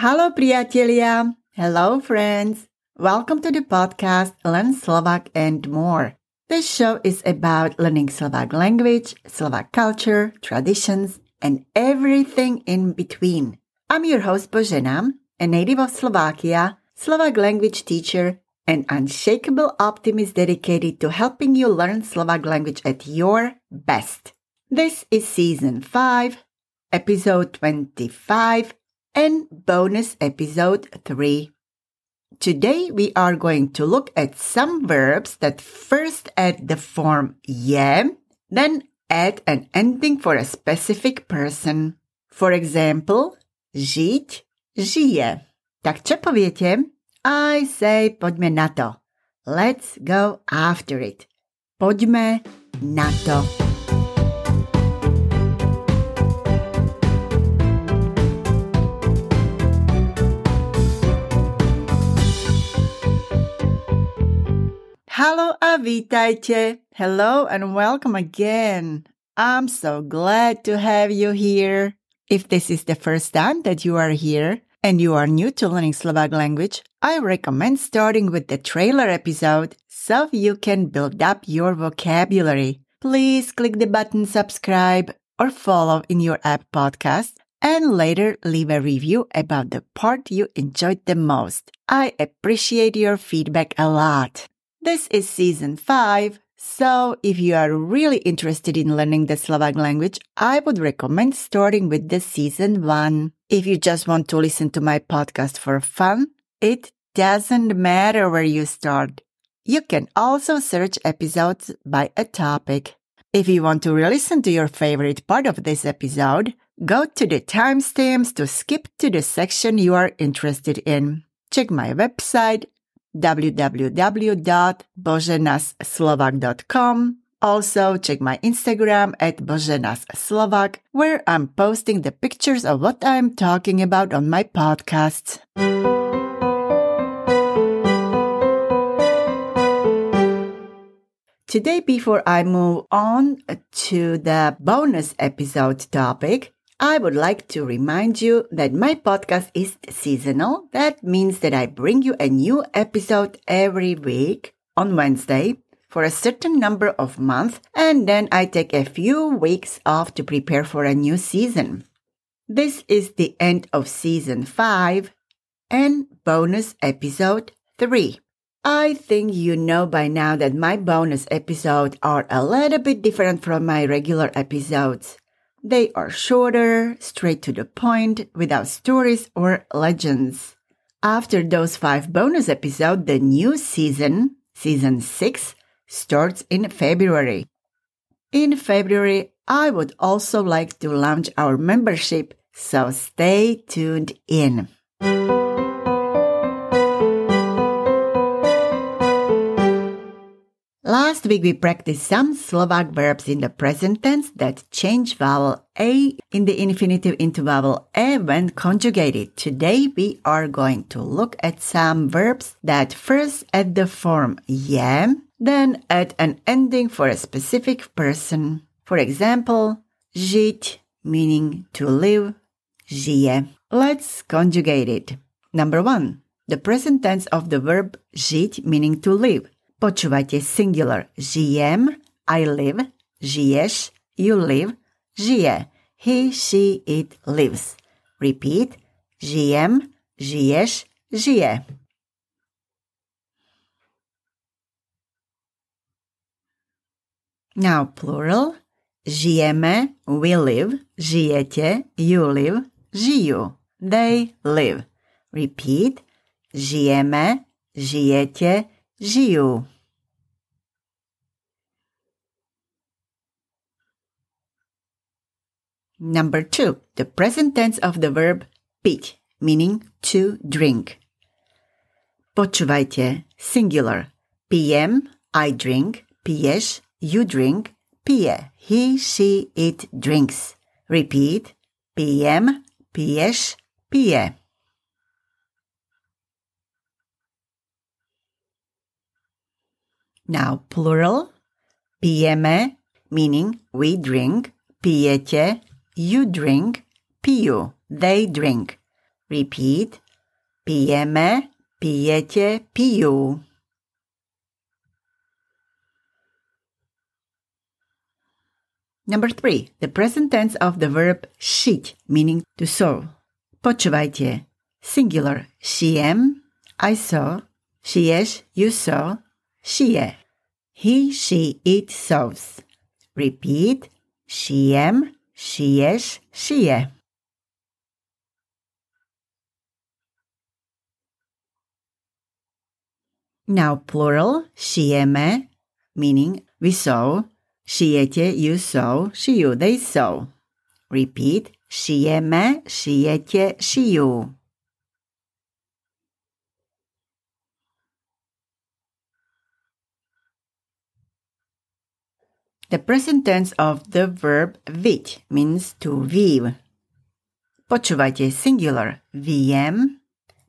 Hello, priatelia. Hello, friends. Welcome to the podcast Learn Slovak and More. This show is about learning Slovak language, Slovak culture, traditions, and everything in between. I'm your host Božena, a native of Slovakia, Slovak language teacher, and unshakable optimist dedicated to helping you learn Slovak language at your best. This is season 5, episode 25, and bonus episode 3. Today we are going to look at some verbs that first add the form je, then add an ending for a specific person. For example, žiť, žije. Tak čo poviete? I say poďme na to. Let's go after it. Poďme na to. Hello a. Hello and welcome again. I'm so glad to have you here. If this is the first time that you are here and you are new to learning Slovak language, I recommend starting with the trailer episode so you can build up your vocabulary. Please click the button subscribe or follow in your app podcast and later leave a review about the part you enjoyed the most. I appreciate your feedback a lot. This is season 5, so if you are really interested in learning the Slovak language, I would recommend starting with the season 1. If you just want to listen to my podcast for fun, it doesn't matter where you start. You can also search episodes by a topic. If you want to re-listen to your favorite part of this episode, go to the timestamps to skip to the section you are interested in. Check my website www.boženaslovak.com. Also, check my Instagram at boženaslovak, where I'm posting the pictures of what I'm talking about on my podcasts. Today, before I move on to the bonus episode topic, I would like to remind you that my podcast is seasonal. That means that I bring you a new episode every week on Wednesday for a certain number of months, and then I take a few weeks off to prepare for a new season. This is the end of season 5 and bonus episode 3. I think you know by now that my bonus episodes are a little bit different from my regular episodes. They are shorter, straight to the point, without stories or legends. After those five bonus episodes, the new season, season 6, starts in February. In February, I would also like to launch our membership, so stay tuned in. Last week we practiced some Slovak verbs in the present tense that change vowel A in the infinitive into vowel E when conjugated. Today we are going to look at some verbs that first add the form je, then add an ending for a specific person. For example, žiť meaning to live, žije. Let's conjugate it. Number one, the present tense of the verb žiť meaning to live. Počúvajte singular. Žijem, I live, žiješ, you live, žije. He, she, it lives. Repeat. Žijem, žiješ, žije. Now plural. Žijeme, we live, žijete, you live, žijú. They live. Repeat. Žijeme, žijete, žijú. Number two, the present tense of the verb piť, meaning to drink. Počúvajte, singular. Pijem, I drink, piješ, you drink, pije, he, she, it drinks. Repeat, pijem, piješ, pije. Now plural, pijeme, meaning we drink, pijete, you drink, pijú, they drink. Repeat. Pijeme, pijete, pijú. Number three, the present tense of the verb šiť, meaning to sew. Počúvajte. Singular. Šijem, I saw. Šiješ, you saw. Šije. He, she, it sews. Repeat. Šijem, šiješ, šije. Now plural, šijeme, meaning we sew. Šijete, you sew. Šijú, they sew. Repeat. Šijeme, šijete, šijú. The present tense of the verb viť means to weave. Počúvajte singular. Viem,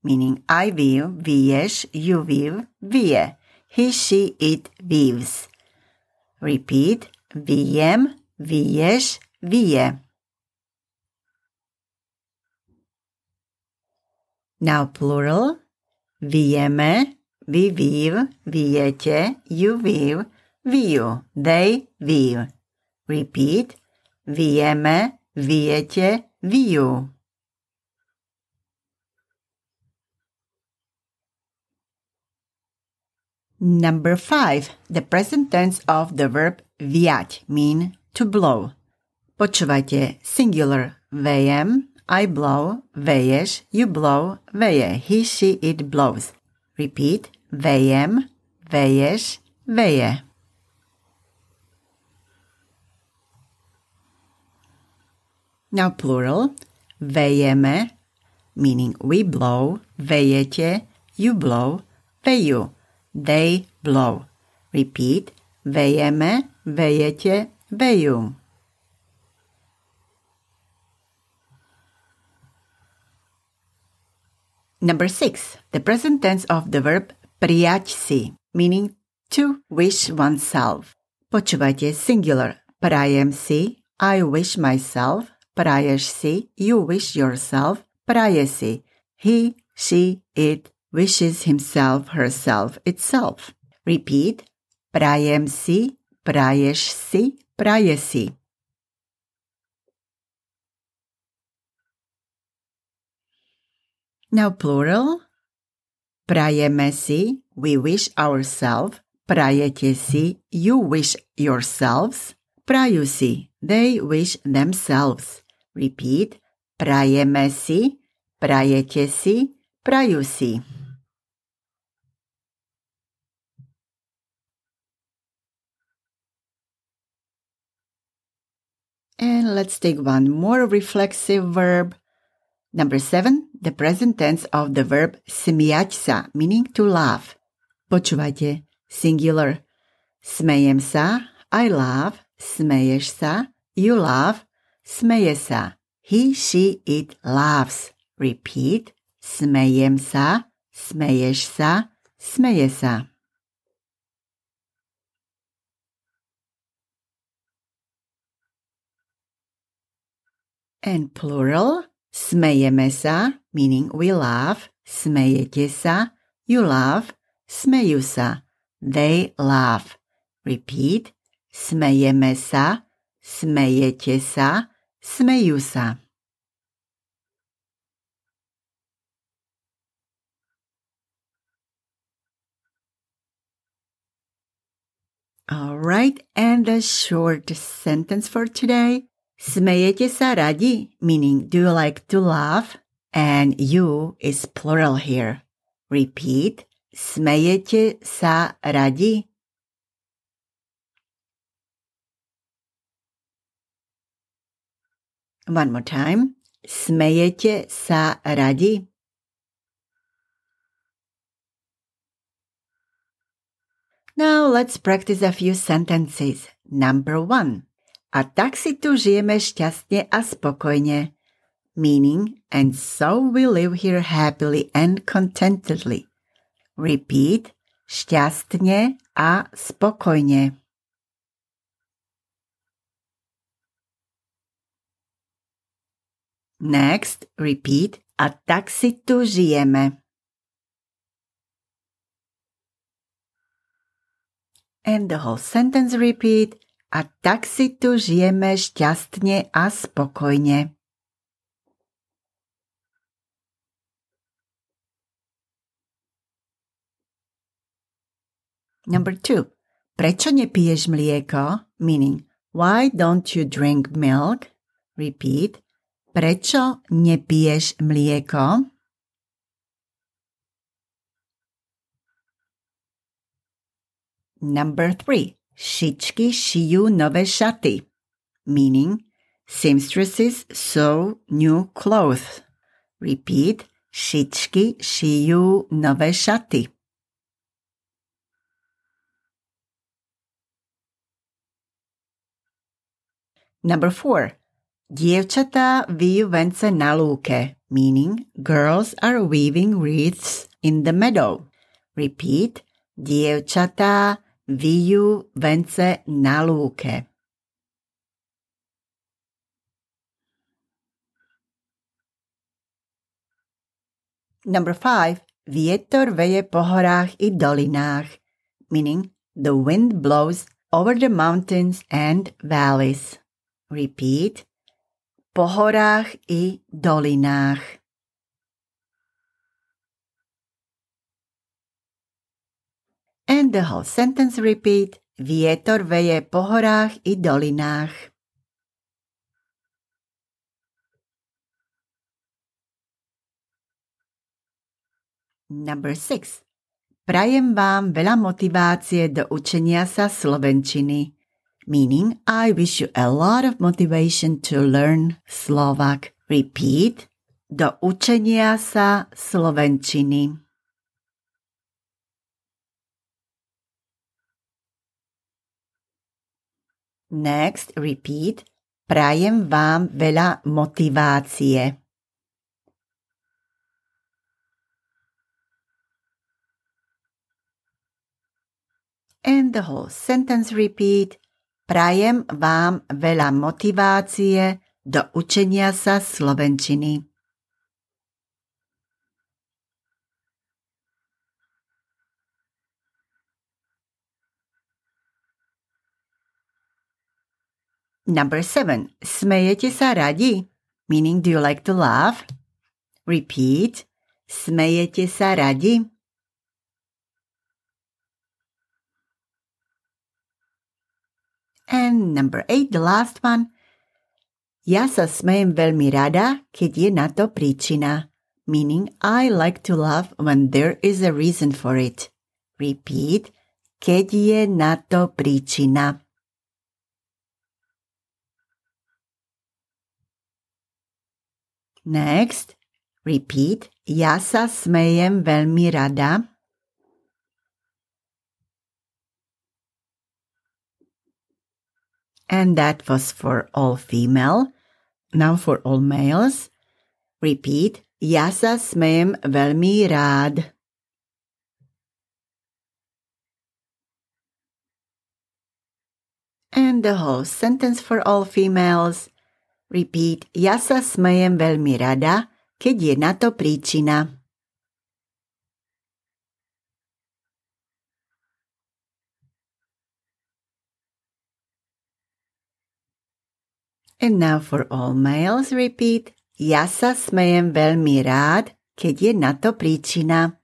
meaning I weave, vieš, you weave, vie. He, she, it weaves. Repeat. Viem, vieš, vie. Now plural. Vieme, we weave, viete, you weave, vijú. They viu. Repeat. Vieme, viete, vijú. Number five, the present tense of the verb viať mean to blow. Počúvajte singular vejem, I blow, veješ, you blow, veje, he, she, it blows. Repeat, vejem, veješ, veje. Now plural, vejeme, meaning we blow, vejete, you blow, vejú, they blow. Repeat, vejeme, vejete, vejú. Number six, the present tense of the verb priať meaning to wish oneself. Počúvajte singular. Prajem si, I wish myself. Praješ si, you wish yourself. Praje si, he, she, it wishes himself, herself, itself. Repeat. Prajem si, praješ si, praje si. Now plural. Prajeme si, we wish ourselves. Prajete si, you wish yourselves. Prajú si, they wish themselves. Repeat. Prajeme si, prajete si, prajú si. And let's take one more reflexive verb. Number seven, the present tense of the verb smiať meaning to laugh. Počúvajte, singular. Smejem sa, I laugh, smeješ sa, you laugh, smeje sa. He, she, it laughs. Repeat. Smejem sa, smeješ. And plural, smejeme meaning we laugh, smejete you laugh, smejú sa, they laugh. Repeat, smejeme sa, sa. All right, and a short sentence for today. Smejete sa radi, meaning do you like to laugh? And you is plural here. Repeat. Smejete sa radi? One more time. Smejete sa radi? Now let's practice a few sentences. Number one. A tak si tu žijeme šťastne a spokojne. Meaning, and so we live here happily and contentedly. Repeat, šťastne a spokojne. Next, repeat, A tak si tu žijeme. And the whole sentence repeat. A tak si tu žijeme šťastne a spokojne. Number two. Prečo nepiješ mlieko? Meaning, why don't you drink milk? Repeat. Prečo nepiješ mlieko? Number three. Šičky šijú nové šaty. Meaning, seamstresses sew new clothes. Repeat. Šičky šijú nové šaty. Number four. Dievčatá vijú vence na lúke, meaning girls are weaving wreaths in the meadow. Repeat. Dievčatá vijú vence na lúke. Number five. Vietor veje po horách i dolinách, meaning the wind blows over the mountains and valleys. Repeat. Po horách i dolinách. And the whole sentence repeat. Vietor veje po horách i dolinách. Number six. Prajem vám veľa motivácie do učenia sa slovenčiny. Meaning, I wish you a lot of motivation to learn Slovak. Repeat. Do učenia sa slovenčiny. Next, repeat. Prajem vám veľa motivácie. And the whole sentence repeat. Prajem vám veľa motivácie do učenia sa slovenčiny. Number seven. Smejete sa radi? Meaning, do you like to laugh? Repeat. Smejete sa radi? And number eight, the last one. Ja sa smejem veľmi rada, keď je na to príčina. Meaning, I like to laugh when there is a reason for it. Repeat. Keď je na to príčina. Next, repeat. Ja sa smejem veľmi rada. And that was for all female. Now for all males. Repeat. Ja sa smejem veľmi rád. And the whole sentence for all females. Repeat. Ja sa smejem veľmi rada, keď je na to príčina. And now for all males repeat. Ja sa smejem veľmi rád, keď je na to príčina.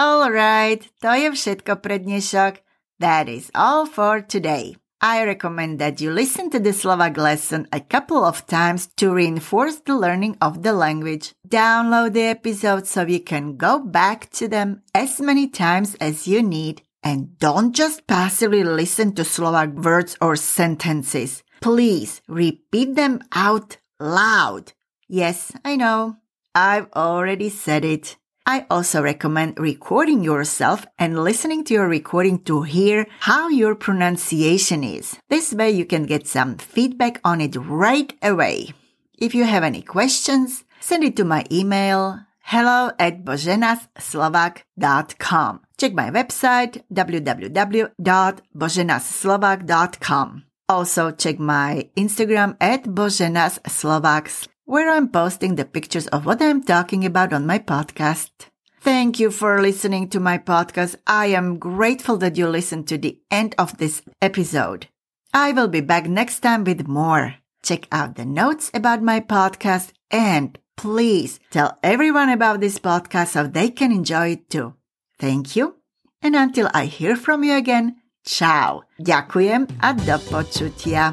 Alright, to je všetko pre dnešok. That is all for today. I recommend that you listen to the Slovak lesson a couple of times to reinforce the learning of the language. Download the episodes so you can go back to them as many times as you need. And don't just passively listen to Slovak words or sentences. Please repeat them out loud. Yes, I know. I've already said it. I also recommend recording yourself and listening to your recording to hear how your pronunciation is. This way you can get some feedback on it right away. If you have any questions, send it to my email hello at boženaslovak.com. Check my website www.boženaslovak.com. Also check my Instagram at boženaslovaks where I'm posting the pictures of what I'm talking about on my podcast. Thank you for listening to my podcast. I am grateful that you listened to the end of this episode. I will be back next time with more. Check out the notes about my podcast and please tell everyone about this podcast so they can enjoy it too. Thank you. And until I hear from you again, ciao. Ďakujem a do počutia.